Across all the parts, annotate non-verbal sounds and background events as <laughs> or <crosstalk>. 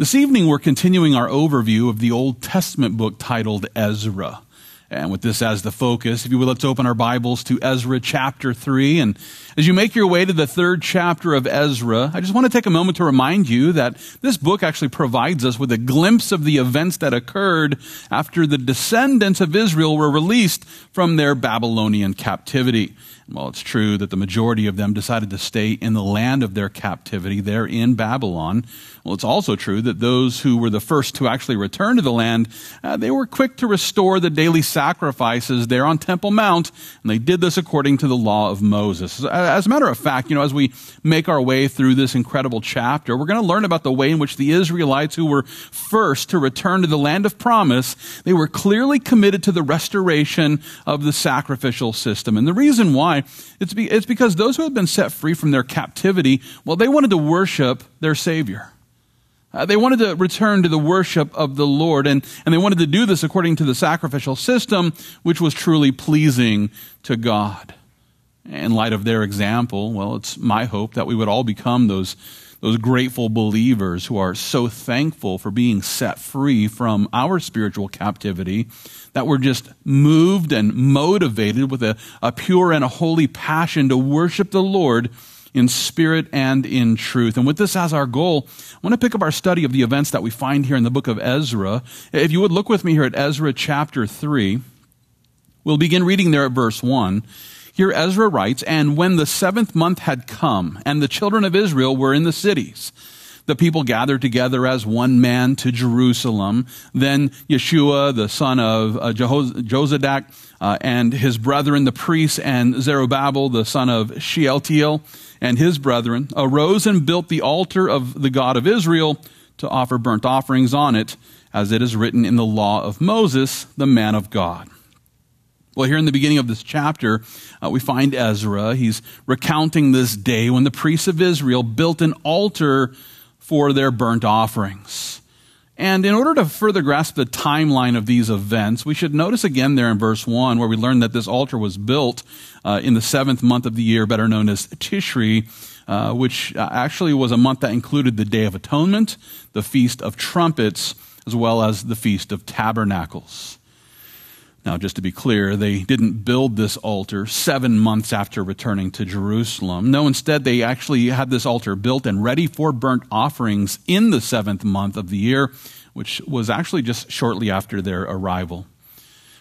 This evening, we're continuing our overview of the Old Testament book titled Ezra. And with this as the focus, if you would, let's open our Bibles to Ezra chapter 3. And as you make your way to the third chapter of Ezra, I just want to take a moment to remind you that this book actually provides us with a glimpse of the events that occurred after the descendants of Israel were released from their Babylonian captivity. Well, it's true that the majority of them decided to stay in the land of their captivity there in Babylon. Well, it's also true that those who were the first to actually return to the land, uh, they were quick to restore the daily sacrifices there on Temple Mount, and they did this according to the law of Moses. As a matter of fact, you know, as we make our way through this incredible chapter, we're going to learn about the way in which the Israelites who were first to return to the land of promise, they were clearly committed to the restoration of the sacrificial system. And the reason why it's, be, it's because those who had been set free from their captivity, well, they wanted to worship their Savior. Uh, they wanted to return to the worship of the Lord, and, and they wanted to do this according to the sacrificial system, which was truly pleasing to God. In light of their example, well, it's my hope that we would all become those those grateful believers who are so thankful for being set free from our spiritual captivity that we're just moved and motivated with a, a pure and a holy passion to worship the Lord in spirit and in truth. And with this as our goal, I want to pick up our study of the events that we find here in the book of Ezra. If you would look with me here at Ezra chapter 3, we'll begin reading there at verse 1. Here Ezra writes, And when the seventh month had come, and the children of Israel were in the cities, the people gathered together as one man to Jerusalem. Then Yeshua, the son of uh, Jozadak, uh, and his brethren, the priests, and Zerubbabel, the son of Shealtiel, and his brethren, arose and built the altar of the God of Israel to offer burnt offerings on it, as it is written in the law of Moses, the man of God. Well, here in the beginning of this chapter, uh, we find Ezra. He's recounting this day when the priests of Israel built an altar for their burnt offerings. And in order to further grasp the timeline of these events, we should notice again there in verse 1 where we learn that this altar was built uh, in the seventh month of the year, better known as Tishri, uh, which uh, actually was a month that included the Day of Atonement, the Feast of Trumpets, as well as the Feast of Tabernacles. Now, just to be clear, they didn't build this altar seven months after returning to Jerusalem. No, instead, they actually had this altar built and ready for burnt offerings in the seventh month of the year, which was actually just shortly after their arrival.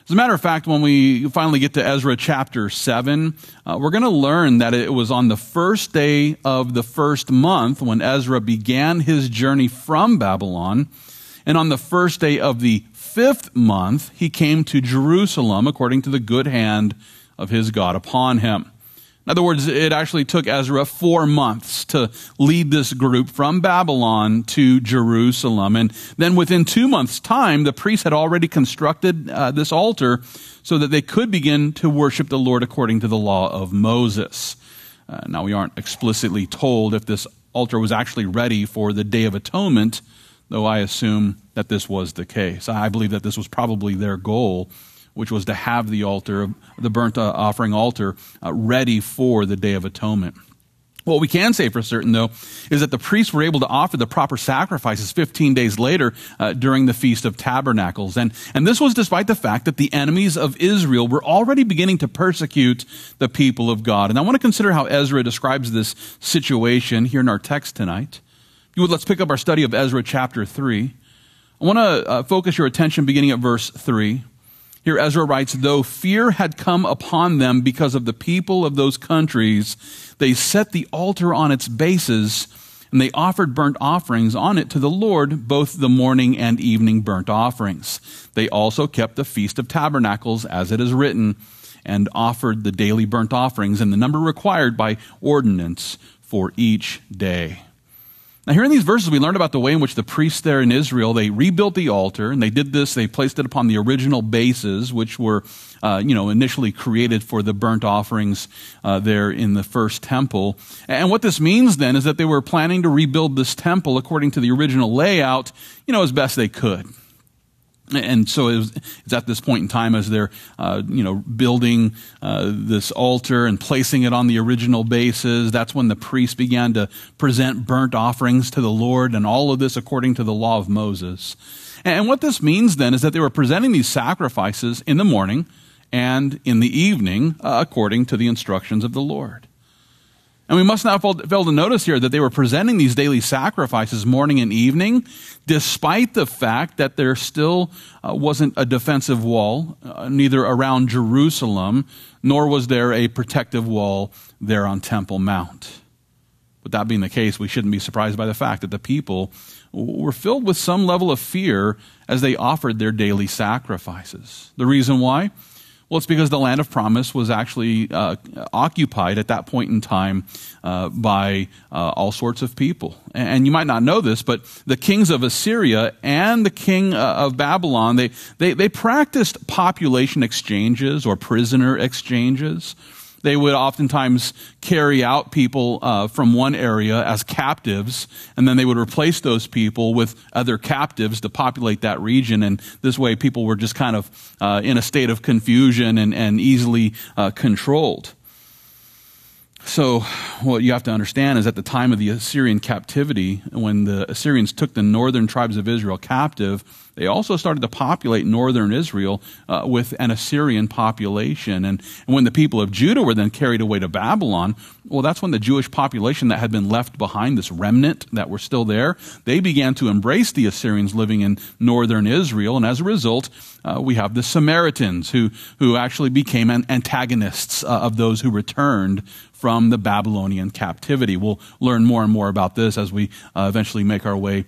As a matter of fact, when we finally get to Ezra chapter 7, uh, we're going to learn that it was on the first day of the first month when Ezra began his journey from Babylon. And on the first day of the fifth month, he came to Jerusalem according to the good hand of his God upon him. In other words, it actually took Ezra four months to lead this group from Babylon to Jerusalem. And then within two months' time, the priests had already constructed uh, this altar so that they could begin to worship the Lord according to the law of Moses. Uh, now, we aren't explicitly told if this altar was actually ready for the Day of Atonement, though I assume that this was the case. I believe that this was probably their goal, which was to have the altar, the burnt uh, offering altar, uh, ready for the Day of Atonement. What we can say for certain, though, is that the priests were able to offer the proper sacrifices 15 days later uh, during the Feast of Tabernacles. And, and this was despite the fact that the enemies of Israel were already beginning to persecute the people of God. And I want to consider how Ezra describes this situation here in our text tonight you would, let's pick up our study of Ezra chapter 3. I want to uh, focus your attention beginning at verse 3. Here Ezra writes, Though fear had come upon them because of the people of those countries, they set the altar on its bases, and they offered burnt offerings on it to the Lord, both the morning and evening burnt offerings. They also kept the Feast of Tabernacles, as it is written, and offered the daily burnt offerings and the number required by ordinance for each day. Now, here in these verses, we learned about the way in which the priests there in Israel, they rebuilt the altar, and they did this, they placed it upon the original bases, which were, uh, you know, initially created for the burnt offerings uh, there in the first temple. And what this means then is that they were planning to rebuild this temple according to the original layout, you know, as best they could. And so it was, it's at this point in time as they're, uh, you know, building uh, this altar and placing it on the original bases. That's when the priests began to present burnt offerings to the Lord, and all of this according to the law of Moses. And what this means then is that they were presenting these sacrifices in the morning and in the evening uh, according to the instructions of the Lord. And we must not fail to notice here that they were presenting these daily sacrifices morning and evening, despite the fact that there still uh, wasn't a defensive wall, uh, neither around Jerusalem, nor was there a protective wall there on Temple Mount. But that being the case, we shouldn't be surprised by the fact that the people were filled with some level of fear as they offered their daily sacrifices. The reason why? Well, it's because the land of promise was actually uh, occupied at that point in time uh, by uh, all sorts of people. And you might not know this, but the kings of Assyria and the king uh, of Babylon, they, they, they practiced population exchanges or prisoner exchanges. They would oftentimes carry out people uh, from one area as captives, and then they would replace those people with other captives to populate that region. And this way, people were just kind of uh, in a state of confusion and, and easily uh, controlled. So, what you have to understand is at the time of the Assyrian captivity, when the Assyrians took the northern tribes of Israel captive, they also started to populate northern Israel uh, with an Assyrian population. And, and when the people of Judah were then carried away to Babylon, well, that's when the Jewish population that had been left behind, this remnant that were still there, they began to embrace the Assyrians living in northern Israel. And as a result, uh, we have the Samaritans who, who actually became an antagonists uh, of those who returned from the Babylonian captivity. We'll learn more and more about this as we uh, eventually make our way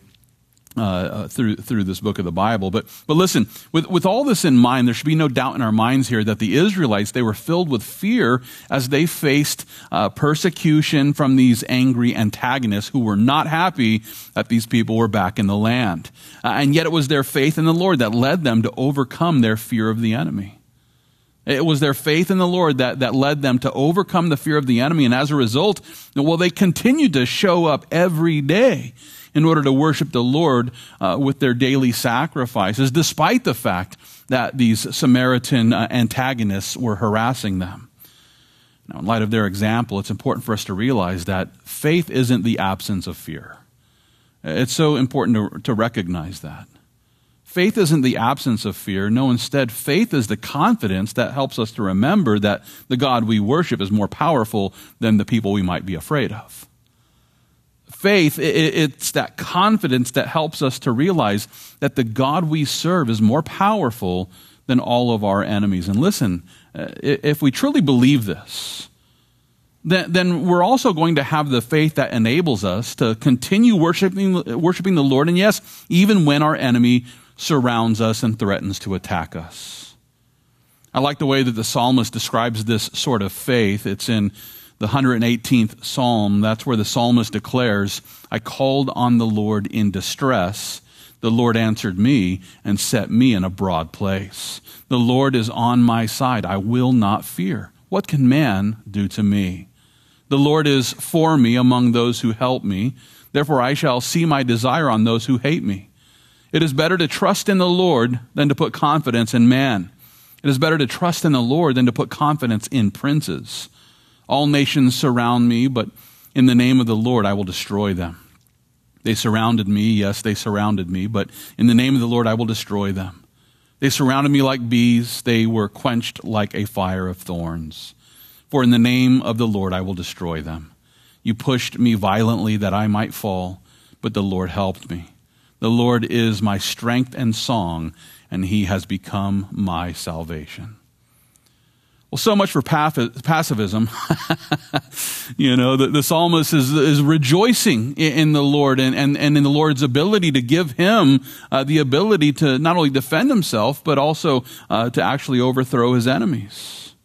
uh, uh, through through this book of the Bible. But but listen, with with all this in mind, there should be no doubt in our minds here that the Israelites they were filled with fear as they faced uh, persecution from these angry antagonists who were not happy that these people were back in the land, uh, and yet it was their faith in the Lord that led them to overcome their fear of the enemy. It was their faith in the Lord that, that led them to overcome the fear of the enemy. And as a result, well, they continued to show up every day in order to worship the Lord uh, with their daily sacrifices, despite the fact that these Samaritan uh, antagonists were harassing them. Now, in light of their example, it's important for us to realize that faith isn't the absence of fear. It's so important to, to recognize that. Faith isn't the absence of fear. No, instead, faith is the confidence that helps us to remember that the God we worship is more powerful than the people we might be afraid of. Faith, it's that confidence that helps us to realize that the God we serve is more powerful than all of our enemies. And listen, uh, if we truly believe this, then, then we're also going to have the faith that enables us to continue worshiping, worshiping the Lord. And yes, even when our enemy surrounds us and threatens to attack us. I like the way that the psalmist describes this sort of faith. It's in the 118th psalm. That's where the psalmist declares, I called on the Lord in distress. The Lord answered me and set me in a broad place. The Lord is on my side. I will not fear. What can man do to me? The Lord is for me among those who help me. Therefore, I shall see my desire on those who hate me. It is better to trust in the Lord than to put confidence in man. It is better to trust in the Lord than to put confidence in princes. All nations surround me, but in the name of the Lord I will destroy them. They surrounded me, yes, they surrounded me, but in the name of the Lord I will destroy them. They surrounded me like bees, they were quenched like a fire of thorns. For in the name of the Lord I will destroy them. You pushed me violently that I might fall, but the Lord helped me. The Lord is my strength and song, and he has become my salvation. Well, so much for pacifism. <laughs> you know, the, the, psalmist is, is rejoicing in, the Lord and, and, and in the Lord's ability to give him uh, the ability to not only defend himself, but also uh, to actually overthrow his enemies.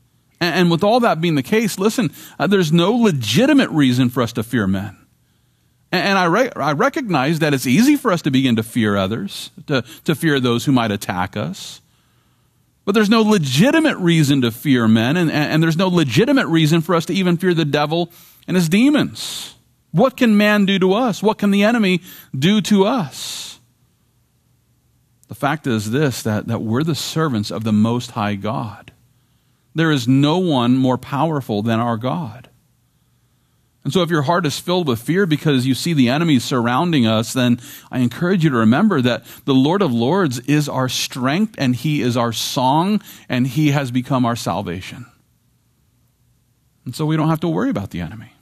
And, and, with all that being the case, listen, uh, there's no legitimate reason for us to fear men. And I, re- I recognize that it's easy for us to begin to fear others, to, to fear those who might attack us. But there's no legitimate reason to fear men, and, and there's no legitimate reason for us to even fear the devil and his demons. What can man do to us? What can the enemy do to us? The fact is this that, that we're the servants of the Most High God. There is no one more powerful than our God. And so, if your heart is filled with fear because you see the enemy surrounding us, then I encourage you to remember that the Lord of Lords is our strength and He is our song and He has become our salvation. And so, we don't have to worry about the enemy.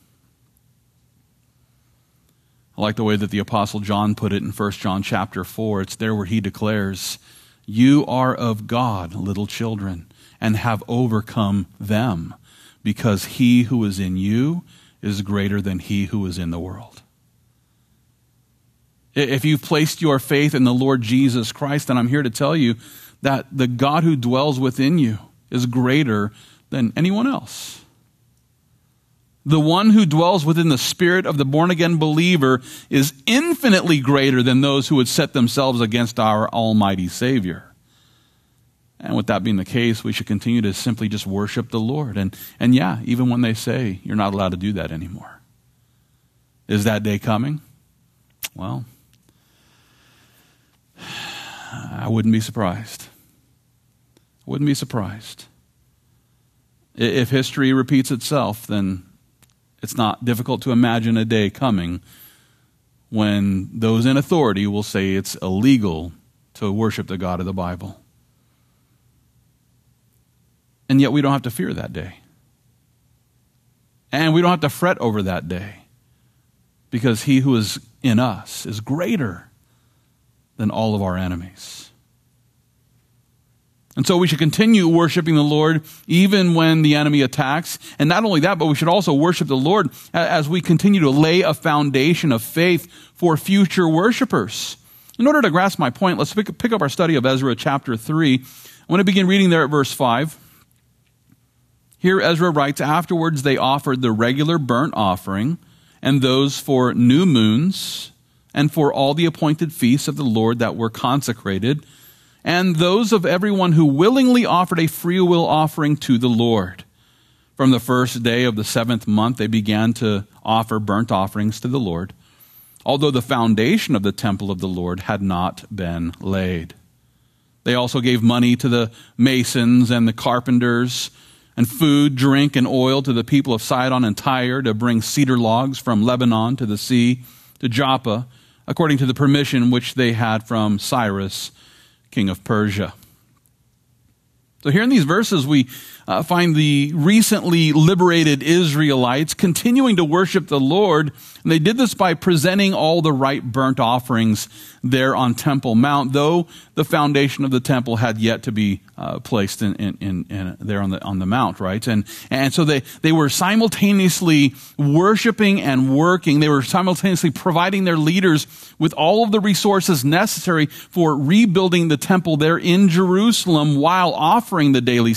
I like the way that the Apostle John put it in 1 John chapter 4. It's there where he declares, You are of God, little children, and have overcome them, because he who is in you is greater than he who is in the world. If you've placed your faith in the Lord Jesus Christ, then I'm here to tell you that the God who dwells within you is greater than anyone else. The one who dwells within the spirit of the born again believer is infinitely greater than those who would set themselves against our Almighty Savior. And with that being the case, we should continue to simply just worship the Lord. And, and yeah, even when they say you're not allowed to do that anymore. Is that day coming? Well, I wouldn't be surprised. I wouldn't be surprised. If history repeats itself, then it's not difficult to imagine a day coming when those in authority will say it's illegal to worship the God of the Bible. And yet we don't have to fear that day. And we don't have to fret over that day because he who is in us is greater than all of our enemies. And so we should continue worshiping the Lord even when the enemy attacks. And not only that, but we should also worship the Lord as we continue to lay a foundation of faith for future worshipers. In order to grasp my point, let's pick up our study of Ezra chapter 3. I want to begin reading there at verse 5. Here Ezra writes, Afterwards they offered the regular burnt offering and those for new moons and for all the appointed feasts of the Lord that were consecrated and those of everyone who willingly offered a freewill offering to the Lord. From the first day of the seventh month, they began to offer burnt offerings to the Lord, although the foundation of the temple of the Lord had not been laid. They also gave money to the masons and the carpenters, and food, drink, and oil to the people of Sidon and Tyre to bring cedar logs from Lebanon to the sea to Joppa, according to the permission which they had from Cyrus king of Persia. So, here in these verses, we uh, find the recently liberated Israelites continuing to worship the Lord. And they did this by presenting all the right burnt offerings there on Temple Mount, though the foundation of the temple had yet to be uh, placed in, in, in, in, there on the, on the mount, right? And, and so they, they were simultaneously worshiping and working. They were simultaneously providing their leaders with all of the resources necessary for rebuilding the temple there in Jerusalem while offering the daily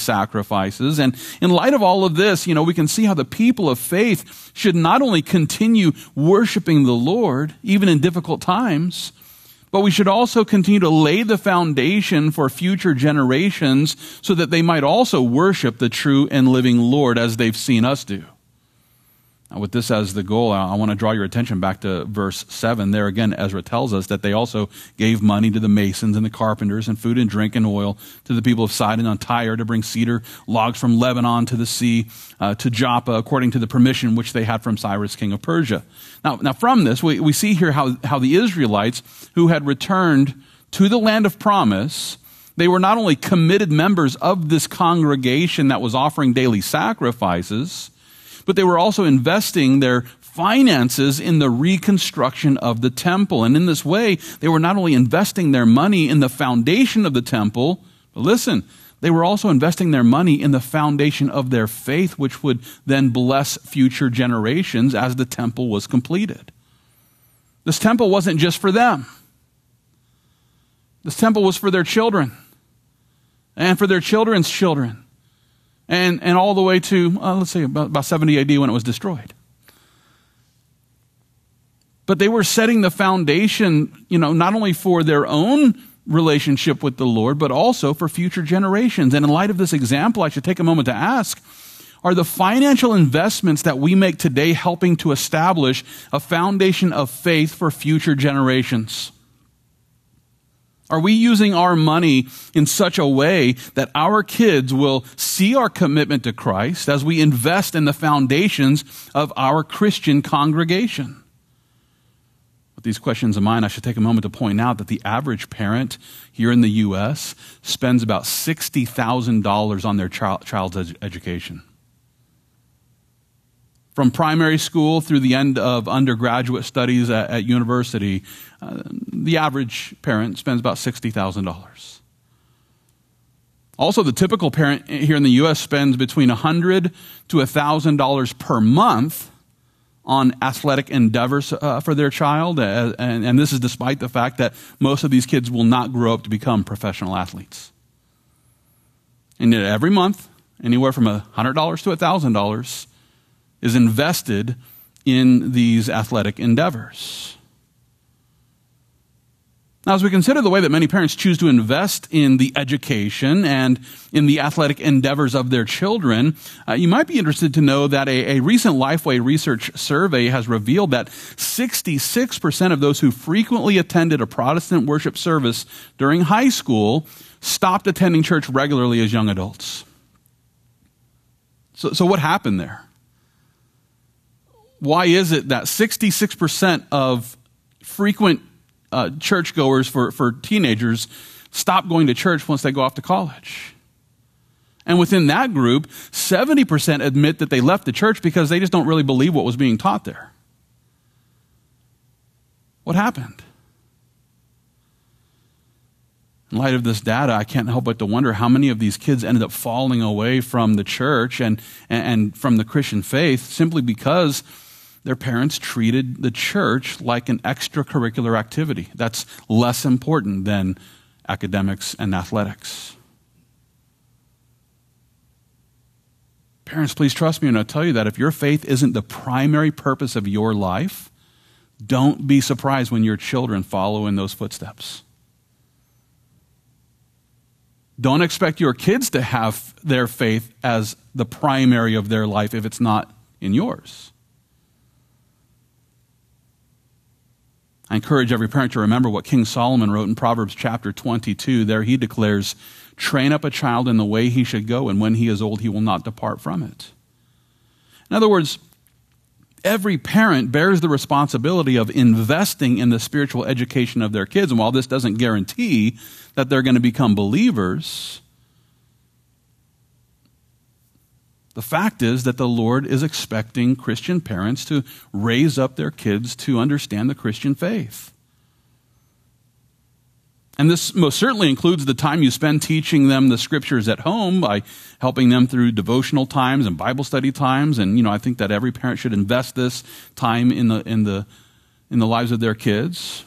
sacrifices. And in light of all of this, you know, we can see how the people of faith should not only continue worshiping the Lord, even in difficult times, but we should also continue to lay the foundation for future generations so that they might also worship the true and living Lord as they've seen us do. With this as the goal, I want to draw your attention back to verse 7. There again, Ezra tells us that they also gave money to the masons and the carpenters, and food and drink and oil to the people of Sidon and Tyre to bring cedar logs from Lebanon to the sea, uh, to Joppa, according to the permission which they had from Cyrus, king of Persia. Now, now from this, we, we see here how, how the Israelites who had returned to the land of promise, they were not only committed members of this congregation that was offering daily sacrifices, but they were also investing their finances in the reconstruction of the temple. And in this way, they were not only investing their money in the foundation of the temple, but listen, they were also investing their money in the foundation of their faith, which would then bless future generations as the temple was completed. This temple wasn't just for them. This temple was for their children and for their children's children and, and all the way to, uh, let's say, about, about 70 AD when it was destroyed. But they were setting the foundation, you know, not only for their own relationship with the Lord, but also for future generations. And in light of this example, I should take a moment to ask are the financial investments that we make today helping to establish a foundation of faith for future generations? Are we using our money in such a way that our kids will see our commitment to Christ as we invest in the foundations of our Christian congregation? With these questions in mind, I should take a moment to point out that the average parent here in the U.S. spends about $60,000 on their child's education. From primary school through the end of undergraduate studies at, at university, uh, the average parent spends about $60,000. Also, the typical parent here in the U.S. spends between 100 to $1,000 per month on athletic endeavors uh, for their child. Uh, and, and this is despite the fact that most of these kids will not grow up to become professional athletes. And yet, every month, anywhere from $100 to $1,000 is invested in these athletic endeavors. Now, as we consider the way that many parents choose to invest in the education and in the athletic endeavors of their children, uh, you might be interested to know that a, a recent Lifeway research survey has revealed that 66% of those who frequently attended a Protestant worship service during high school stopped attending church regularly as young adults. So, so what happened there? Why is it that 66% of frequent uh, churchgoers for, for teenagers stop going to church once they go off to college. And within that group, 70% admit that they left the church because they just don't really believe what was being taught there. What happened? In light of this data, I can't help but to wonder how many of these kids ended up falling away from the church and, and from the Christian faith simply because their parents treated the church like an extracurricular activity that's less important than academics and athletics. Parents, please trust me and I'll tell you that if your faith isn't the primary purpose of your life, don't be surprised when your children follow in those footsteps. Don't expect your kids to have their faith as the primary of their life if it's not in yours. I encourage every parent to remember what King Solomon wrote in Proverbs chapter 22. There he declares, Train up a child in the way he should go, and when he is old, he will not depart from it. In other words, every parent bears the responsibility of investing in the spiritual education of their kids. And while this doesn't guarantee that they're going to become believers, The fact is that the Lord is expecting Christian parents to raise up their kids to understand the Christian faith. And this most certainly includes the time you spend teaching them the scriptures at home by helping them through devotional times and Bible study times. And, you know, I think that every parent should invest this time in the, in the, in the lives of their kids.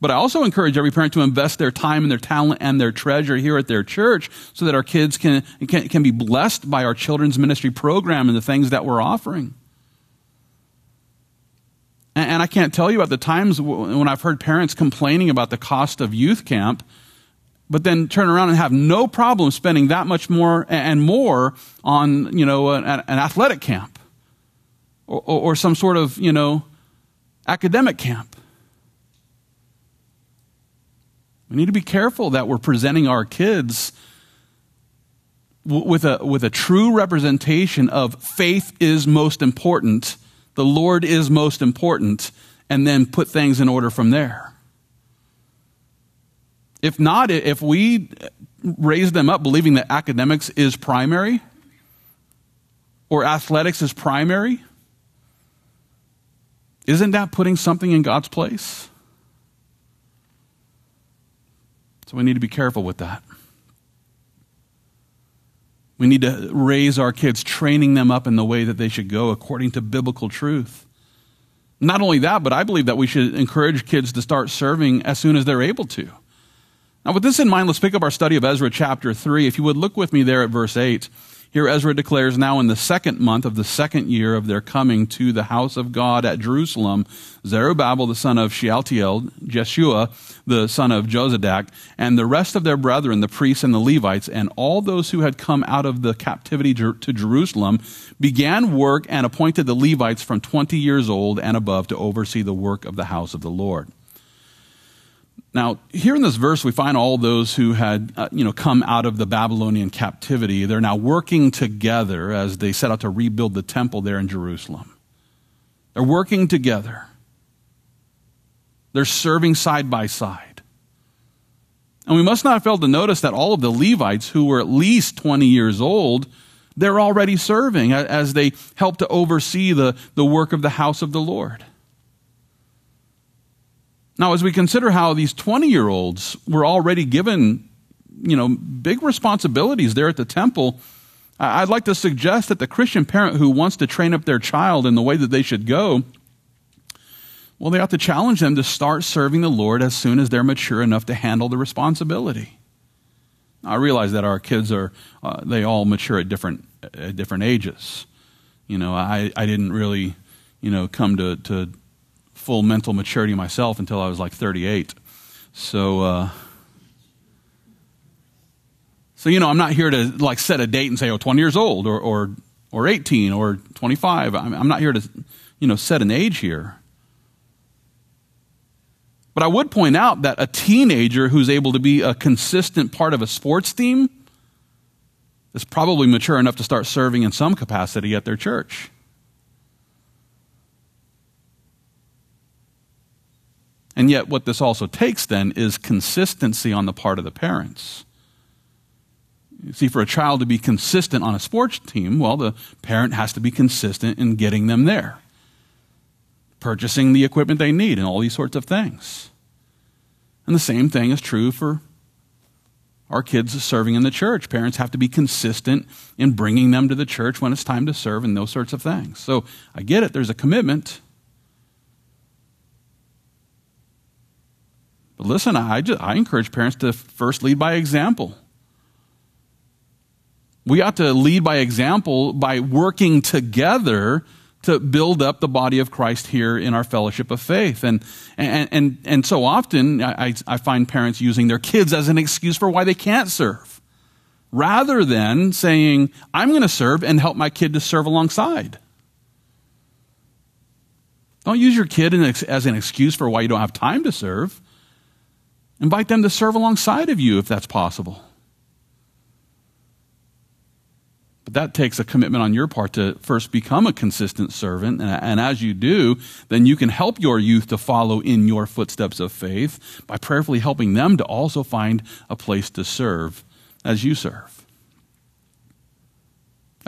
But I also encourage every parent to invest their time and their talent and their treasure here at their church so that our kids can, can, can be blessed by our children's ministry program and the things that we're offering. And, and I can't tell you about the times when I've heard parents complaining about the cost of youth camp, but then turn around and have no problem spending that much more and more on, you know, an, an athletic camp or, or some sort of, you know, academic camp. We need to be careful that we're presenting our kids with a, with a true representation of faith is most important, the Lord is most important, and then put things in order from there. If not, if we raise them up believing that academics is primary or athletics is primary, isn't that putting something in God's place? So we need to be careful with that. We need to raise our kids, training them up in the way that they should go according to biblical truth. Not only that, but I believe that we should encourage kids to start serving as soon as they're able to. Now, with this in mind, let's pick up our study of Ezra chapter 3. If you would look with me there at verse 8. Here Ezra declares, Now in the second month of the second year of their coming to the house of God at Jerusalem, Zerubbabel the son of Shealtiel, Jeshua the son of Jozadak, and the rest of their brethren, the priests and the Levites, and all those who had come out of the captivity to Jerusalem, began work and appointed the Levites from 20 years old and above to oversee the work of the house of the Lord. Now, here in this verse, we find all those who had, uh, you know, come out of the Babylonian captivity. They're now working together as they set out to rebuild the temple there in Jerusalem. They're working together. They're serving side by side. And we must not fail to notice that all of the Levites who were at least 20 years old, they're already serving as they help to oversee the, the work of the house of the Lord. Now, as we consider how these 20 year olds were already given, you know, big responsibilities there at the temple, I'd like to suggest that the Christian parent who wants to train up their child in the way that they should go, well, they ought to challenge them to start serving the Lord as soon as they're mature enough to handle the responsibility. I realize that our kids are, uh, they all mature at different, at different ages. You know, I, I didn't really, you know, come to, to full mental maturity myself until I was like 38. So, uh, so you know, I'm not here to like set a date and say, oh, 20 years old or, or, or 18 or 25. I'm, I'm not here to, you know, set an age here. But I would point out that a teenager who's able to be a consistent part of a sports team is probably mature enough to start serving in some capacity at their church. And yet, what this also takes then is consistency on the part of the parents. You see, for a child to be consistent on a sports team, well, the parent has to be consistent in getting them there, purchasing the equipment they need, and all these sorts of things. And the same thing is true for our kids serving in the church. Parents have to be consistent in bringing them to the church when it's time to serve and those sorts of things. So I get it, there's a commitment. But listen, I, just, I encourage parents to first lead by example. We ought to lead by example by working together to build up the body of Christ here in our fellowship of faith. And, and, and, and so often I, I find parents using their kids as an excuse for why they can't serve, rather than saying, I'm going to serve and help my kid to serve alongside. Don't use your kid as an excuse for why you don't have time to serve. Invite them to serve alongside of you if that's possible. But that takes a commitment on your part to first become a consistent servant. And, and, as you do, then you can help your youth to follow in your footsteps of faith by prayerfully helping them to also find a place to serve as you serve.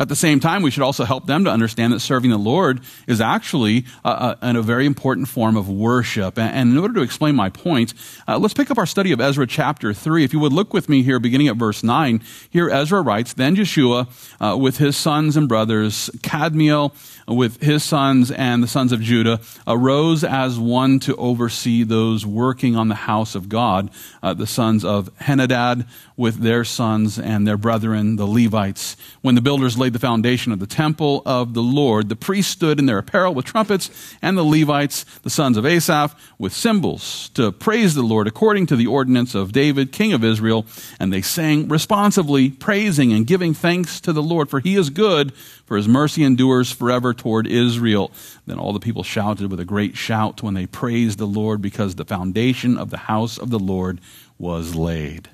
At the same time, we should also help them to understand that serving the Lord is actually a, a, a very important form of worship. And in order to explain my point, uh, let's pick up our study of Ezra chapter 3. If you would look with me here, beginning at verse 9, here Ezra writes, Then Jeshua, uh, with his sons and brothers, Kadmiel, with his sons and the sons of Judah, arose as one to oversee those working on the house of God, uh, the sons of Henadad, with their sons and their brethren, the Levites. When the builders laid the foundation of the temple of the Lord, the priests stood in their apparel with trumpets, and the Levites, the sons of Asaph, with cymbals, to praise the Lord according to the ordinance of David, king of Israel. And they sang responsively, praising and giving thanks to the Lord, for he is good, for his mercy endures forever toward Israel. Then all the people shouted with a great shout when they praised the Lord, because the foundation of the house of the Lord was laid.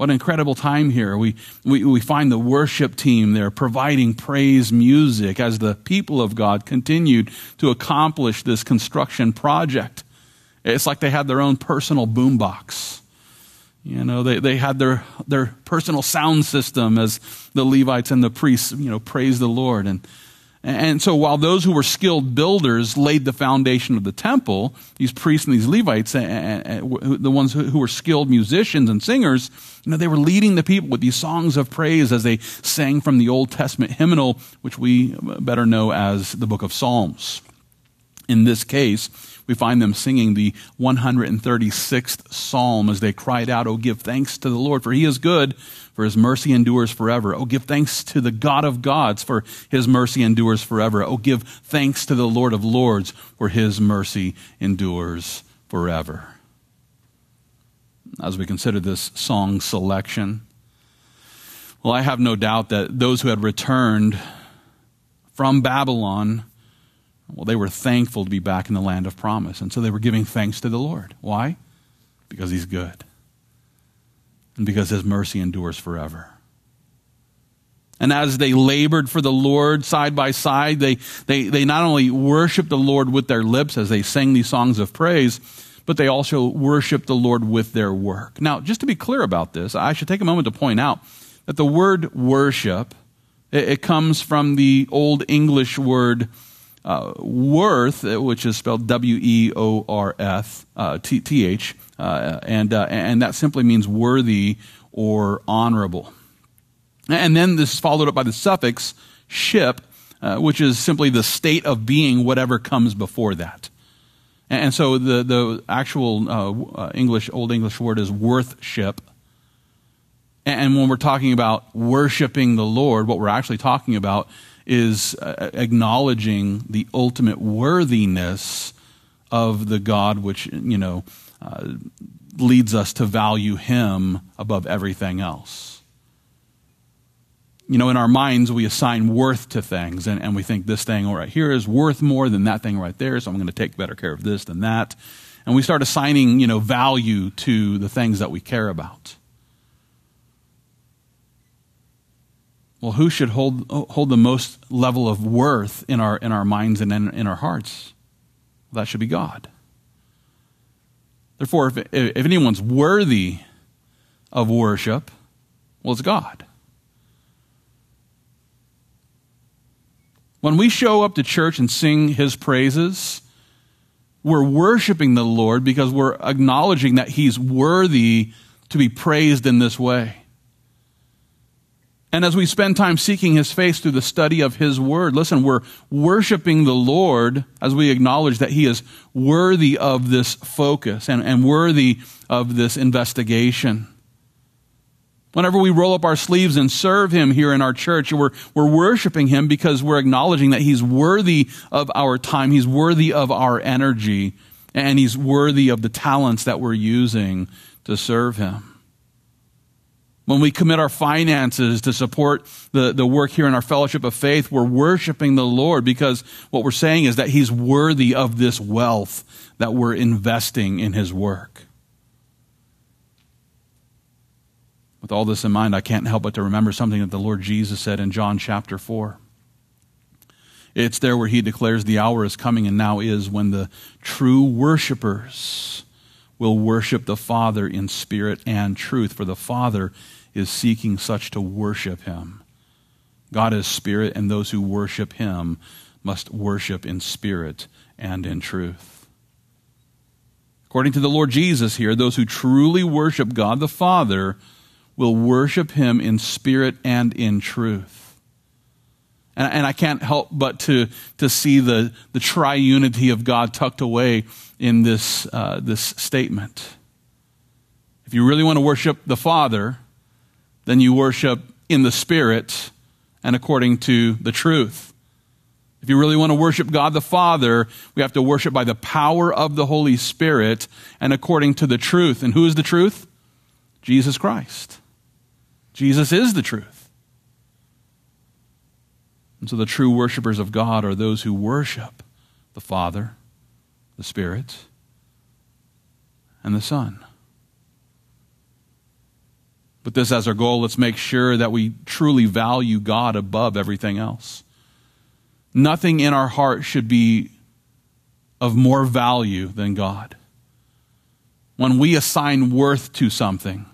What an incredible time here. We, we, we find the worship team there providing praise music as the people of God continued to accomplish this construction project. It's like they had their own personal boombox. You know, they, they had their, their personal sound system as the Levites and the priests, you know, praise the Lord. And, and so while those who were skilled builders laid the foundation of the temple, these priests and these Levites, the ones who were skilled musicians and singers, you know, they were leading the people with these songs of praise as they sang from the Old Testament hymnal, which we better know as the book of Psalms. In this case, we find them singing the 136th psalm as they cried out, Oh, give thanks to the Lord, for he is good, for his mercy endures forever. Oh, give thanks to the God of gods, for his mercy endures forever. Oh, give thanks to the Lord of lords, for his mercy endures forever. As we consider this song selection, well, I have no doubt that those who had returned from Babylon well, they were thankful to be back in the land of promise. And so they were giving thanks to the Lord. Why? Because he's good. And because his mercy endures forever. And as they labored for the Lord side by side, they, they, they not only worshiped the Lord with their lips as they sang these songs of praise, but they also worshiped the Lord with their work. Now, just to be clear about this, I should take a moment to point out that the word worship, it, it comes from the Old English word uh, worth, which is spelled W E O R F uh, T H, uh, and, uh, and that simply means worthy or honorable. And then this is followed up by the suffix ship, uh, which is simply the state of being, whatever comes before that. And so the, the actual uh, uh, English, Old English word is worthship. And when we're talking about worshiping the Lord, what we're actually talking about is uh, acknowledging the ultimate worthiness of the God which, you know, uh, leads us to value Him above everything else you know, in our minds, we assign worth to things, and, and we think this thing right here is worth more than that thing right there, so I'm going to take better care of this than that. And we start assigning, you know, value to the things that we care about. Well, who should hold, hold the most level of worth in our, in our minds and in, in our hearts? Well, that should be God. Therefore, if, if anyone's worthy of worship, well, it's God. When we show up to church and sing his praises, we're worshiping the Lord because we're acknowledging that he's worthy to be praised in this way. And as we spend time seeking his face through the study of his word, listen, we're worshiping the Lord as we acknowledge that he is worthy of this focus and, and worthy of this investigation. Whenever we roll up our sleeves and serve Him here in our church, we're, we're worshiping Him because we're acknowledging that He's worthy of our time, He's worthy of our energy, and He's worthy of the talents that we're using to serve Him. When we commit our finances to support the, the work here in our fellowship of faith, we're worshiping the Lord because what we're saying is that He's worthy of this wealth that we're investing in His work. With all this in mind, I can't help but to remember something that the Lord Jesus said in John chapter 4. It's there where he declares the hour is coming and now is when the true worshipers will worship the Father in spirit and truth, for the Father is seeking such to worship him. God is spirit, and those who worship him must worship in spirit and in truth. According to the Lord Jesus here, those who truly worship God the Father will worship him in spirit and in truth. And, and I can't help but to, to see the, the triunity of God tucked away in this, uh, this statement. If you really want to worship the Father, then you worship in the Spirit and according to the truth. If you really want to worship God the Father, we have to worship by the power of the Holy Spirit and according to the truth. And who is the truth? Jesus Christ. Jesus is the truth. And so the true worshipers of God are those who worship the Father, the Spirit, and the Son. But this as our goal, let's make sure that we truly value God above everything else. Nothing in our heart should be of more value than God. When we assign worth to something,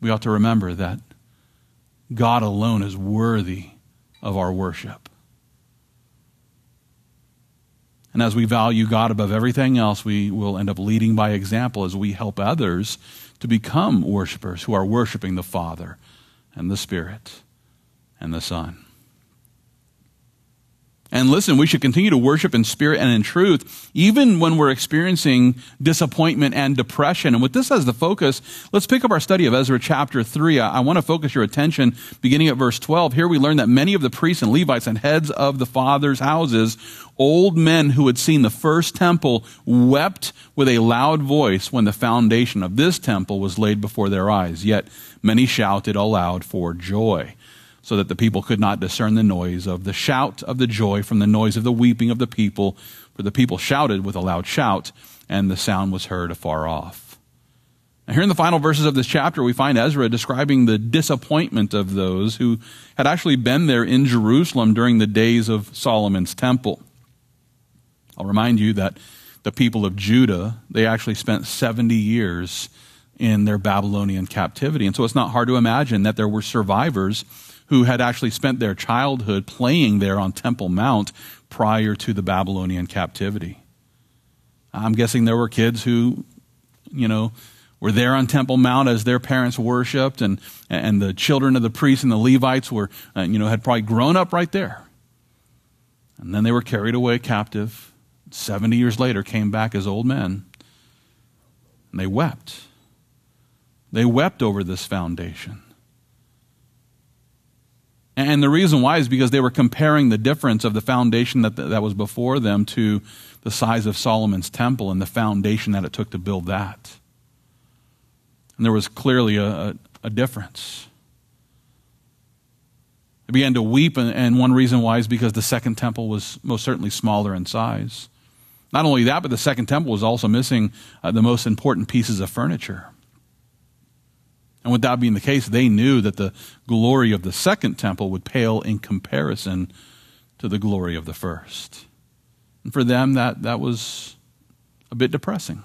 we ought to remember that God alone is worthy of our worship. And as we value God above everything else, we will end up leading by example as we help others to become worshipers who are worshiping the Father and the Spirit and the Son. And listen, we should continue to worship in spirit and in truth, even when we're experiencing disappointment and depression. And with this as the focus, let's pick up our study of Ezra chapter 3. I, I want to focus your attention beginning at verse 12. Here we learn that many of the priests and Levites and heads of the fathers' houses, old men who had seen the first temple, wept with a loud voice when the foundation of this temple was laid before their eyes. Yet many shouted aloud for joy. So that the people could not discern the noise of the shout of the joy from the noise of the weeping of the people. For the people shouted with a loud shout, and the sound was heard afar off. Now, here in the final verses of this chapter, we find Ezra describing the disappointment of those who had actually been there in Jerusalem during the days of Solomon's temple. I'll remind you that the people of Judah, they actually spent 70 years in their Babylonian captivity. And so it's not hard to imagine that there were survivors who had actually spent their childhood playing there on Temple Mount prior to the Babylonian captivity. I'm guessing there were kids who, you know, were there on Temple Mount as their parents worshipped, and, and the children of the priests and the Levites were, uh, you know, had probably grown up right there. And then they were carried away captive. 70 years later, came back as old men. And they wept. They wept over this foundation. And the reason why is because they were comparing the difference of the foundation that, that was before them to the size of Solomon's temple and the foundation that it took to build that. And there was clearly a, a, a difference. They began to weep, and, and one reason why is because the second temple was most certainly smaller in size. Not only that, but the second temple was also missing uh, the most important pieces of furniture. And with that being the case, they knew that the glory of the second temple would pale in comparison to the glory of the first. And for them, that, that was a bit depressing.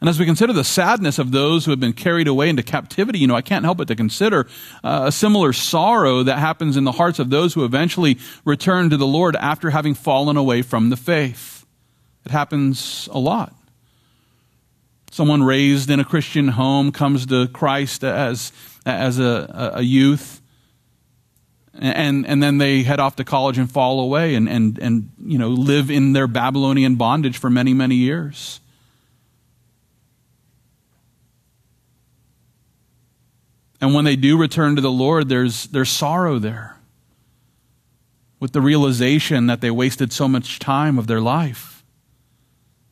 And as we consider the sadness of those who have been carried away into captivity, you know, I can't help but to consider uh, a similar sorrow that happens in the hearts of those who eventually return to the Lord after having fallen away from the faith. It happens a lot. Someone raised in a Christian home comes to Christ as, as a, a youth, and, and then they head off to college and fall away and, and, and you know, live in their Babylonian bondage for many, many years. And when they do return to the Lord, there's, there's sorrow there with the realization that they wasted so much time of their life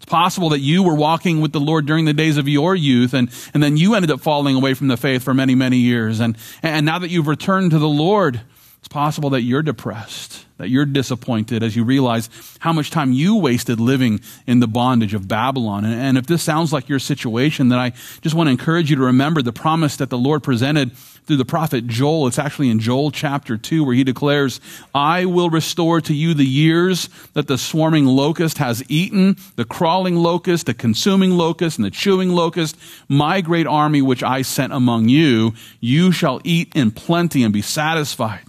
possible that you were walking with the Lord during the days of your youth and, and then you ended up falling away from the faith for many, many years. And, and now that you've returned to the Lord, it's possible that you're depressed, that you're disappointed as you realize how much time you wasted living in the bondage of Babylon. And, and if this sounds like your situation, then I just want to encourage you to remember the promise that the Lord presented through the prophet Joel. It's actually in Joel chapter 2 where he declares, I will restore to you the years that the swarming locust has eaten, the crawling locust, the consuming locust, and the chewing locust, my great army which I sent among you. You shall eat in plenty and be satisfied.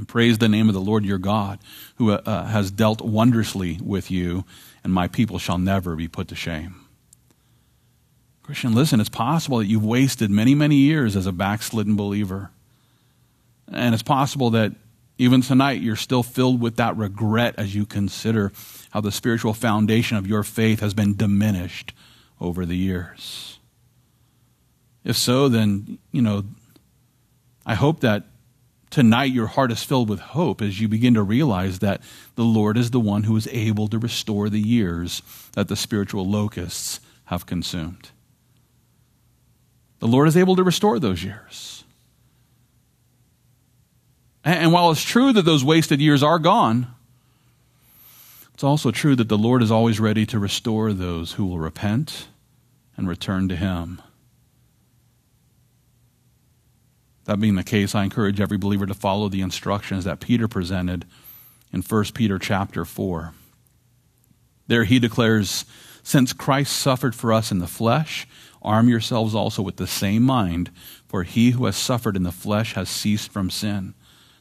And praise the name of the Lord your God, who uh, uh has dealt wondrously with you, and my people shall never be put to shame. Christian, listen, it's possible that you've wasted many, many years as a backslidden believer. And it's possible that even tonight you're still filled with that regret as you consider how the spiritual foundation of your faith has been diminished over the years. If so, then, you know, I hope that tonight your heart is filled with hope as you begin to realize that the Lord is the one who is able to restore the years that the spiritual locusts have consumed. The Lord is able to restore those years. And while it's true that those wasted years are gone, it's also true that the Lord is always ready to restore those who will repent and return to Him. That being the case, I encourage every believer to follow the instructions that Peter presented in 1 Peter chapter 4. There he declares, Since Christ suffered for us in the flesh, Arm yourselves also with the same mind, for he who has suffered in the flesh has ceased from sin,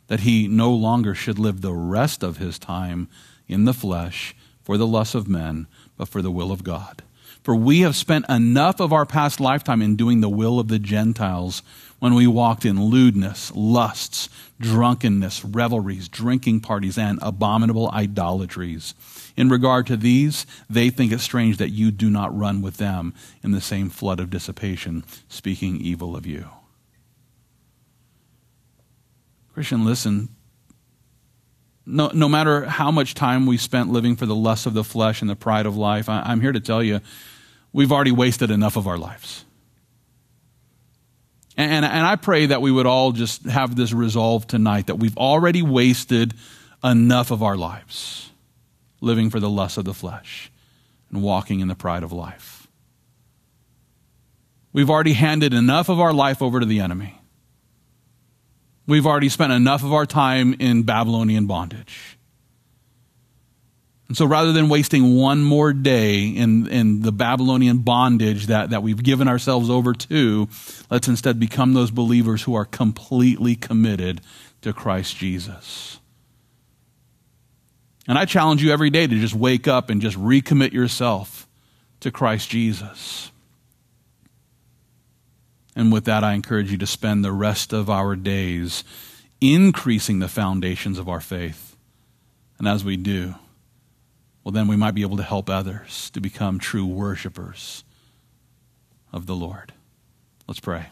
that he no longer should live the rest of his time in the flesh for the lusts of men, but for the will of God. For we have spent enough of our past lifetime in doing the will of the Gentiles when we walked in lewdness, lusts, drunkenness, revelries, drinking parties, and abominable idolatries. In regard to these, they think it strange that you do not run with them in the same flood of dissipation, speaking evil of you. Christian, listen. No, no matter how much time we spent living for the lust of the flesh and the pride of life, I, I'm here to tell you we've already wasted enough of our lives. And, and I pray that we would all just have this resolve tonight that we've already wasted enough of our lives living for the lust of the flesh and walking in the pride of life. We've already handed enough of our life over to the enemy. We've already spent enough of our time in Babylonian bondage. And so rather than wasting one more day in, in the Babylonian bondage that, that we've given ourselves over to, let's instead become those believers who are completely committed to Christ Jesus. And I challenge you every day to just wake up and just recommit yourself to Christ Jesus. And with that, I encourage you to spend the rest of our days increasing the foundations of our faith. And as we do, well, then we might be able to help others to become true worshipers of the Lord. Let's pray.